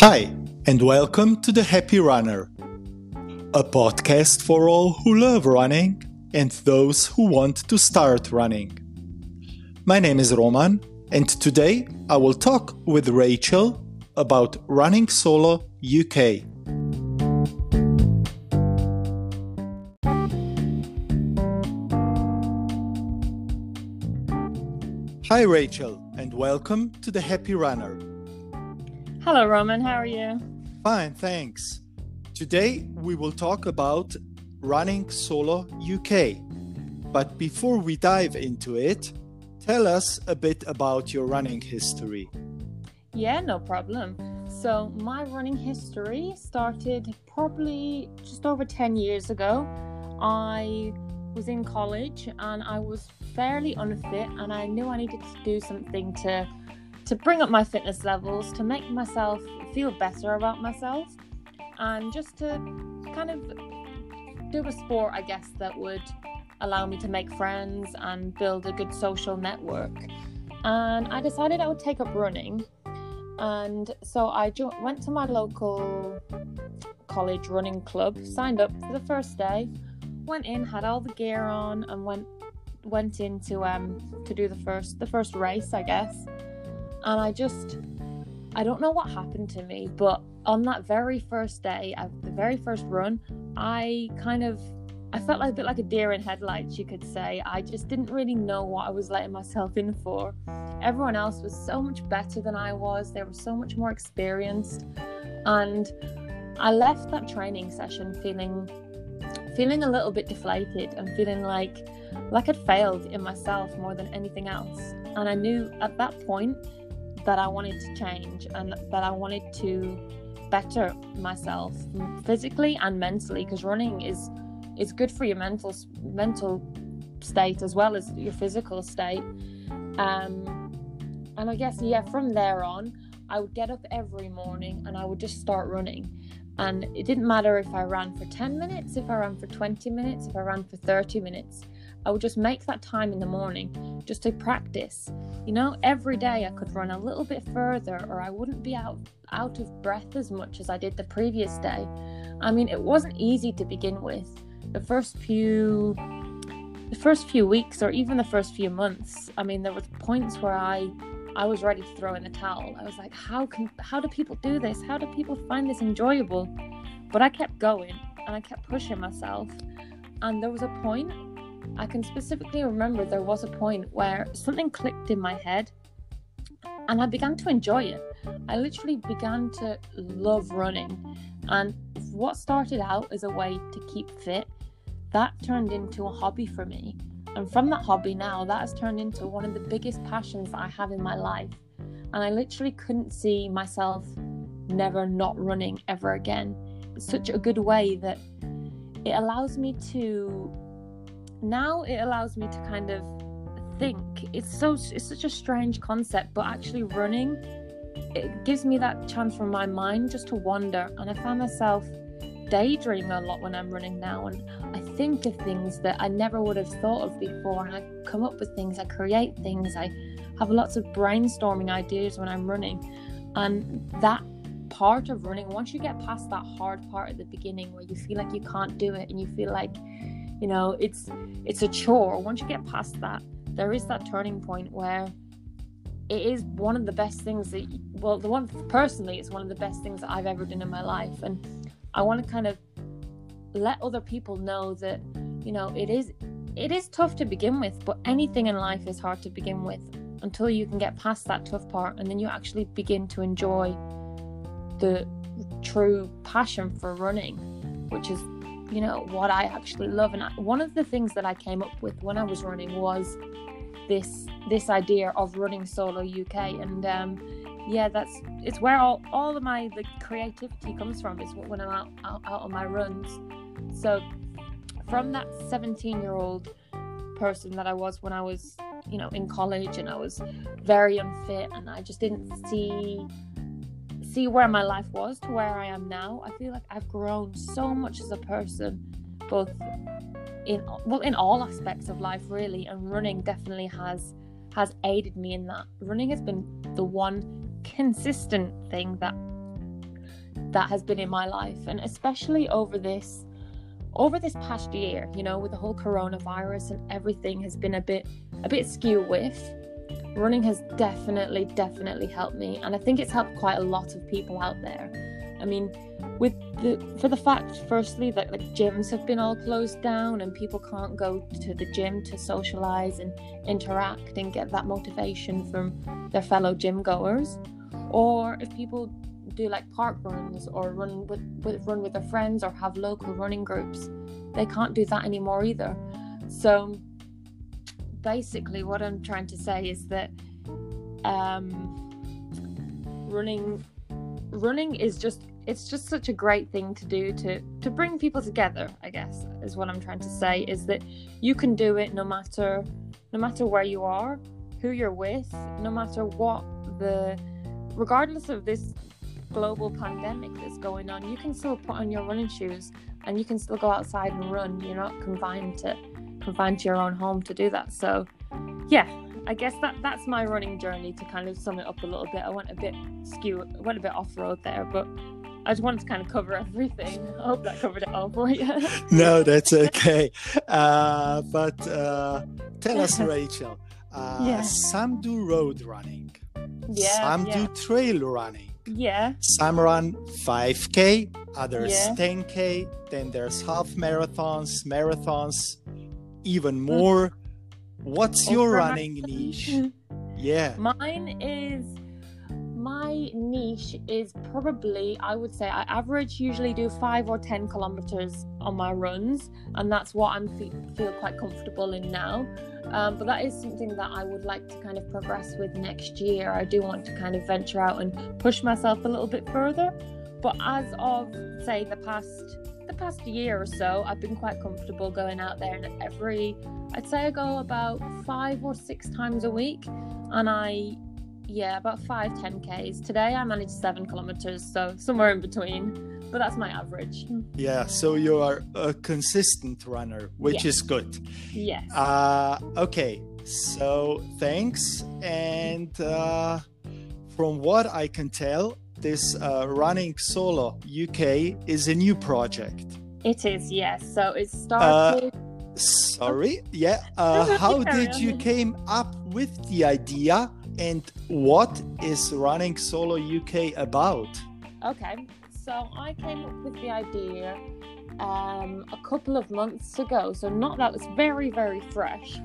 Hi, and welcome to The Happy Runner, a podcast for all who love running and those who want to start running. My name is Roman, and today I will talk with Rachel about Running Solo UK. Hi, Rachel, and welcome to The Happy Runner. Hello, Roman. How are you? Fine, thanks. Today we will talk about Running Solo UK. But before we dive into it, tell us a bit about your running history. Yeah, no problem. So, my running history started probably just over 10 years ago. I was in college and I was fairly unfit, and I knew I needed to do something to to bring up my fitness levels, to make myself feel better about myself, and just to kind of do a sport, I guess, that would allow me to make friends and build a good social network. And I decided I would take up running. And so I jo- went to my local college running club, signed up for the first day, went in, had all the gear on, and went went in to um to do the first the first race, I guess and I just I don't know what happened to me, but on that very first day, the very first run, I kind of I felt like a bit like a deer in headlights, you could say. I just didn't really know what I was letting myself in for. Everyone else was so much better than I was. They were so much more experienced, and I left that training session feeling feeling a little bit deflated and feeling like like I'd failed in myself more than anything else. And I knew at that point that I wanted to change and that I wanted to better myself physically and mentally because running is is good for your mental mental state as well as your physical state. Um and I guess yeah from there on I would get up every morning and I would just start running. And it didn't matter if I ran for 10 minutes if I ran for 20 minutes if I ran for 30 minutes I would just make that time in the morning just to practice. You know, every day I could run a little bit further or I wouldn't be out out of breath as much as I did the previous day. I mean, it wasn't easy to begin with. The first few the first few weeks or even the first few months, I mean, there was points where I I was ready to throw in the towel. I was like, how can how do people do this? How do people find this enjoyable? But I kept going and I kept pushing myself. And there was a point I can specifically remember there was a point where something clicked in my head and I began to enjoy it. I literally began to love running. And what started out as a way to keep fit, that turned into a hobby for me. And from that hobby now, that has turned into one of the biggest passions that I have in my life. And I literally couldn't see myself never not running ever again. It's such a good way that it allows me to now it allows me to kind of think. It's so it's such a strange concept but actually running it gives me that chance for my mind just to wander. And i find myself daydreaming a lot when i'm running now. And i think of things that i never would have thought of before. And i come up with things i create things. I have lots of brainstorming ideas when i'm running. And that part of running once you get past that hard part at the beginning where you feel like you can't do it and you feel like you know it's it's a chore. Once you get past that there is that turning point where it is one of the best things that well the one personally it's one of the best things that i've ever done in my life. And i want to kind of let other people know that you know it is it is tough to begin with but anything in life is hard to begin with until you can get past that tough part and then you actually begin to enjoy the true passion for running which is you know what I actually love. And I, one of the things that I came up with when I was running was this this idea of running solo UK, and um, yeah, that's it's where all, all of my the creativity comes from is when I'm out, out, out on my runs. So from that 17 year old person that I was when I was you know in college and I was very unfit and I just didn't see see where my life was to where I am now, I feel like I've grown so much as a person, both in well in all aspects of life really, and running definitely has has aided me in that. Running has been the one consistent thing that that has been in my life, and especially over this over this past year, you know, with the whole coronavirus and everything has been a bit a bit skew with. Running has definitely, definitely helped me, and I think it's helped quite a lot of people out there. I mean, with the for the fact, firstly, that like gyms have been all closed down and people can't go to the gym to socialize and interact and get that motivation from their fellow gym goers, or if people do like park runs or run with, with run with their friends or have local running groups, they can't do that anymore either. So basically, what I'm trying to say is that um, running running is just it's just such a great thing to do to to bring people together i guess is what i'm trying to say is that you can do it no matter no matter where you are who you're with no matter what the regardless of this global pandemic that's going on, you can still put on your running shoes and you can still go outside and run. You're not confined to confined to your own home to do that. So, yeah, I guess that that's my running journey to kind of sum it up a little bit. I went a bit skew, went a bit off road there, but I just wanted to kind of cover everything. I hope that covered it all for you. no, that's okay. Uh, but uh, tell us, Rachel. Uh, yeah. Some do road running. Yeah. Some yeah. do trail running. Yeah. Some run 5K, others yeah. 10K, then there's half marathons, marathons, even mm. more. What's your running niche? yeah. Mine is my niche is probably I would say I average usually do 5 or 10 kilometers on my runs and that's what I'm fe- feel quite comfortable in now. Um, but that is something that I would like to kind of progress with next year. I do want to kind of venture out and push myself a little bit further. But as of say the past past year or so, I've been quite comfortable going out there and every I'd say I go about five or six times a week and I yeah, about five, ten Ks. Today I managed seven kilometers, so somewhere in between but that's my average. Yeah, so you are a consistent runner, which is good. Yes. Uh, okay, so thanks. And uh, from what I can tell, this uh, Running Solo UK is a new project. It is, yes. So it started. Uh, sorry, yeah. Uh, how did you came up with the idea, and what is Running Solo UK about? Okay, so I came up with the idea um, a couple of months ago. So not that was very very fresh.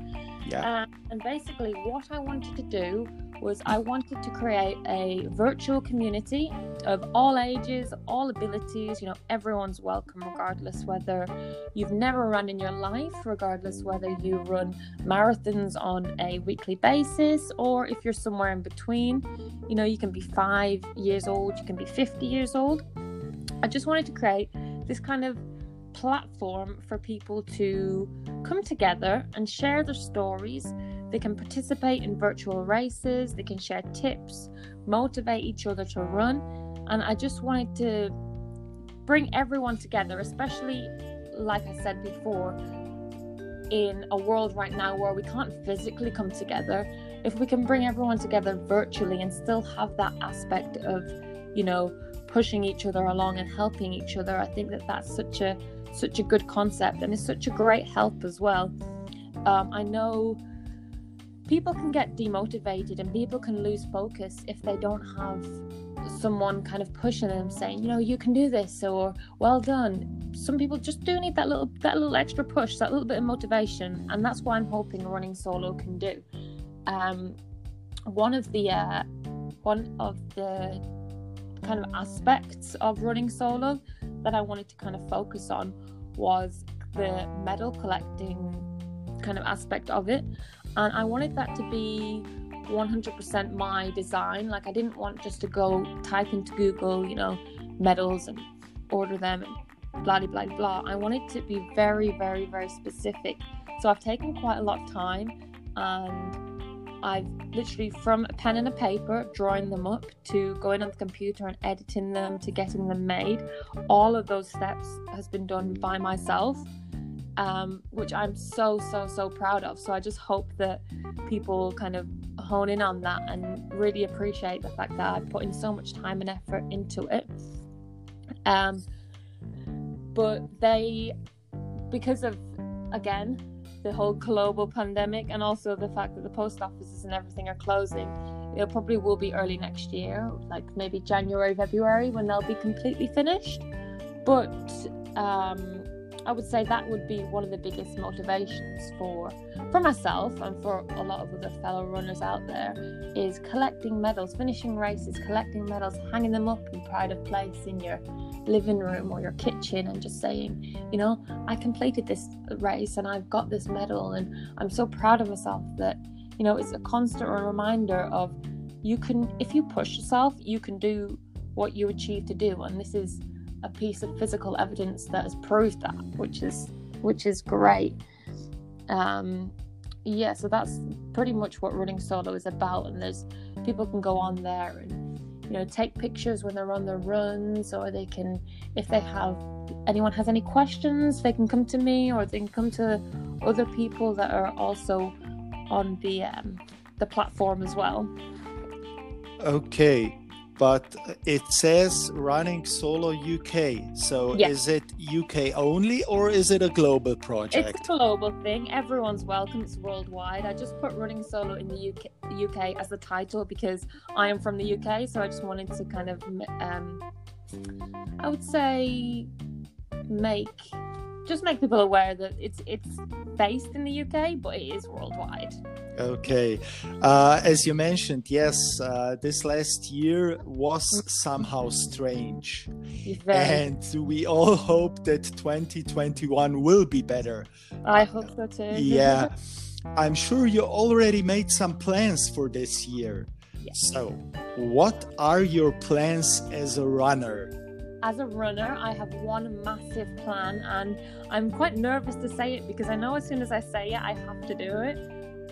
Yeah. Uh, and basically, what I wanted to do was I wanted to create a virtual community of all ages, all abilities. You know, everyone's welcome, regardless whether you've never run in your life, regardless whether you run marathons on a weekly basis, or if you're somewhere in between. You know, you can be five years old, you can be 50 years old. I just wanted to create this kind of platform for people to come together and share their stories. They can participate in virtual races, they can share tips, motivate each other to run. And I just wanted to bring everyone together, especially, like I said before, in a world right now where we can't physically come together. If we can bring everyone together virtually and still have that aspect of, you know, pushing each other along and helping each other. I think that that's such a such a good concept and it's such a great help as well. Um, I know people can get demotivated and people can lose focus if they don't have someone kind of pushing them saying you know you can do this or well done some people just do need that little that little extra push that little bit of motivation and that's what i'm hoping running solo can do um, one of the uh, one of the kind of aspects of running solo that I wanted to kind of focus on was the medal collecting kind of aspect of it. And I wanted that to be 100% my design. Like, I didn't want just to go type into Google, you know, medals and order them and blah, blah, blah. I wanted to be very, very, very specific. So I've taken quite a lot of time and I've literally from a pen and a paper drawing them up to going on the computer and editing them to getting them made. All of those steps has been done by myself, um, which I'm so so so proud of. So I just hope that people kind of hone in on that and really appreciate the fact that I put in so much time and effort into it. Um, but they, because of again the whole global pandemic and also the fact that the post offices and everything are closing, it probably will be early next year, like maybe January, February, when they'll be completely finished. But um, I would say that would be one of the biggest motivations for for myself and for a lot of other fellow runners out there is collecting medals, finishing races, collecting medals, hanging them up in pride of place in your living room or your kitchen and just saying, you know, I completed this race and I've got this medal and I'm so proud of myself that, you know, it's a constant reminder of you can if you push yourself, you can do what you achieve to do. And this is a piece of physical evidence that has proved that, which is which is great. Um, yeah, so that's pretty much what running solo is about. And there's people can go on there and you know take pictures when they're on their runs, or they can if they have anyone has any questions, they can come to me, or they can come to other people that are also on the um, the platform as well. Okay, but it says running solo UK. So yes. is it UK only or is it a global project? It's a global thing. Everyone's welcome. It's worldwide. I just put running solo in the UK, UK as the title because I am from the UK. So I just wanted to kind of, um, I would say, make just make people aware that it's it's based in the UK, but it is worldwide. Okay, uh, as you mentioned, yes, uh, this last year was somehow strange, and we all hope that 2021 will be better. I hope so too. yeah, I'm sure you already made some plans for this year. Yes. So, what are your plans as a runner? As a runner, I have one massive plan, and I'm quite nervous to say it because I know as soon as I say it, I have to do it.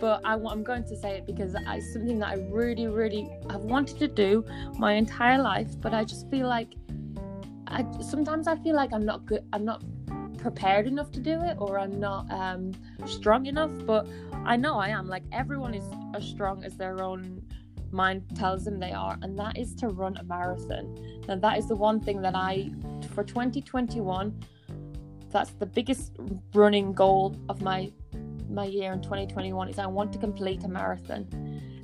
But I, am going to say it because it's something that I really, really have wanted to do my entire life. But I just feel like I sometimes I feel like I'm not good. I'm not prepared enough to do it, or I'm not um, strong enough. But I know I am. Like everyone is as strong as their own mind tells them they are, and that is to run a marathon. Now, that is the one thing that I, for 2021, that's the biggest running goal of my my year in 2021 is I want to complete a marathon.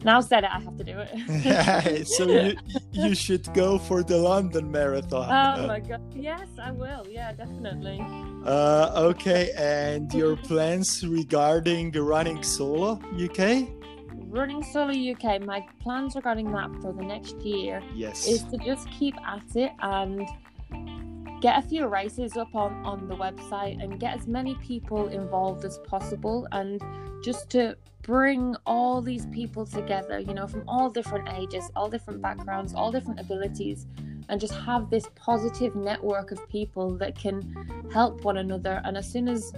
Now said it, I have to do it. so you, you should go for the London Marathon. Oh my god! Yes, I will. Yeah, definitely. Uh, okay, and your plans regarding running solo UK? Running solo UK, my plans regarding that for the next year yes. is to just keep at it and get a few races up on, on the website and get as many people involved as possible and just to bring all these people together, you know, from all different ages, all different backgrounds, all different abilities, and just have this positive network of people that can help one another. And as soon as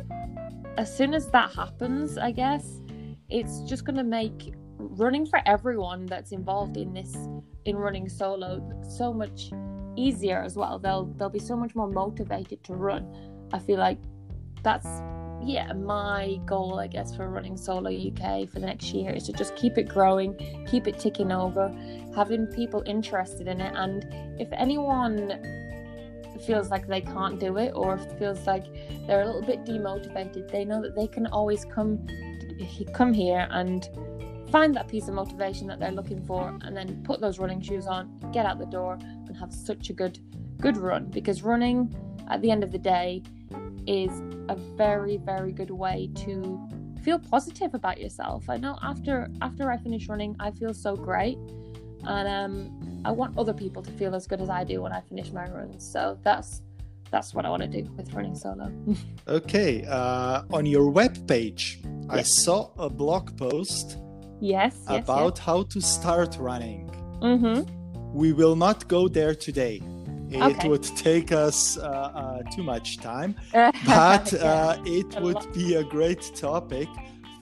as soon as that happens, I guess, it's just going to make running for everyone that's involved in this in running solo so much easier as well. They'll they'll be so much more motivated to run. I feel like that's yeah my goal i guess for running solo uk for the next year is to just keep it growing keep it ticking over having people interested in it. And if anyone feels like they can't do it or feels like they're a little bit demotivated they know that they can always come come here and find that piece of motivation that they're looking for and then put those running shoes on get out the door and have such a good good run. Because running at the end of the day is a very very good way to feel positive about yourself. I know after after i finish running i feel so great and um, i want other people to feel as good as i do when i finish my runs. So that's that's what i want to do with running solo. Okay uh, on your web page yes. i saw a blog post Yes. About yes. how to start running. Mm-hmm. We will not go there today. It okay. would take us uh, uh, too much time, but uh, it would be a great topic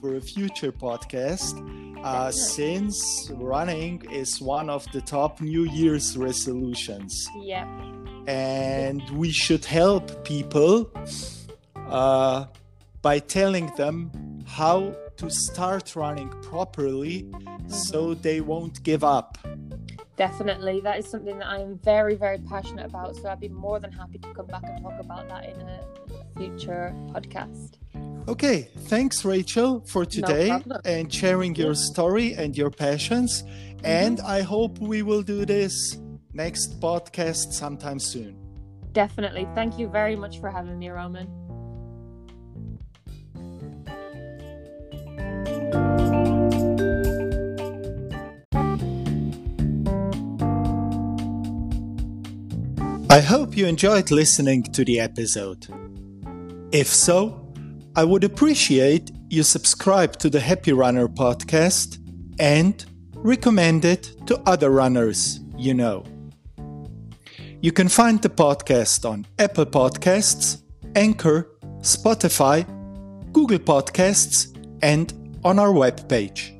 for a future podcast. Uh, since running is one of the top New Year's resolutions. Yeah. And we should help people uh, by telling them how to start running properly so they won't give up. Definitely. That is something that I am very, very passionate about. So I'd be more than happy to come back and talk about that in a future podcast. Okay, thanks, Rachel, for today problem. and sharing your story and your passions. Mm-hmm. And I hope we will do this next podcast sometime soon. Definitely. Thank you very much for having me, Roman. I hope you enjoyed listening to the episode. If so, I would appreciate you subscribe to the Happy Runner podcast and recommend it to other runners you know. You can find the podcast on Apple Podcasts, Anchor, Spotify, Google Podcasts, and on our webpage.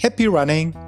Happy running!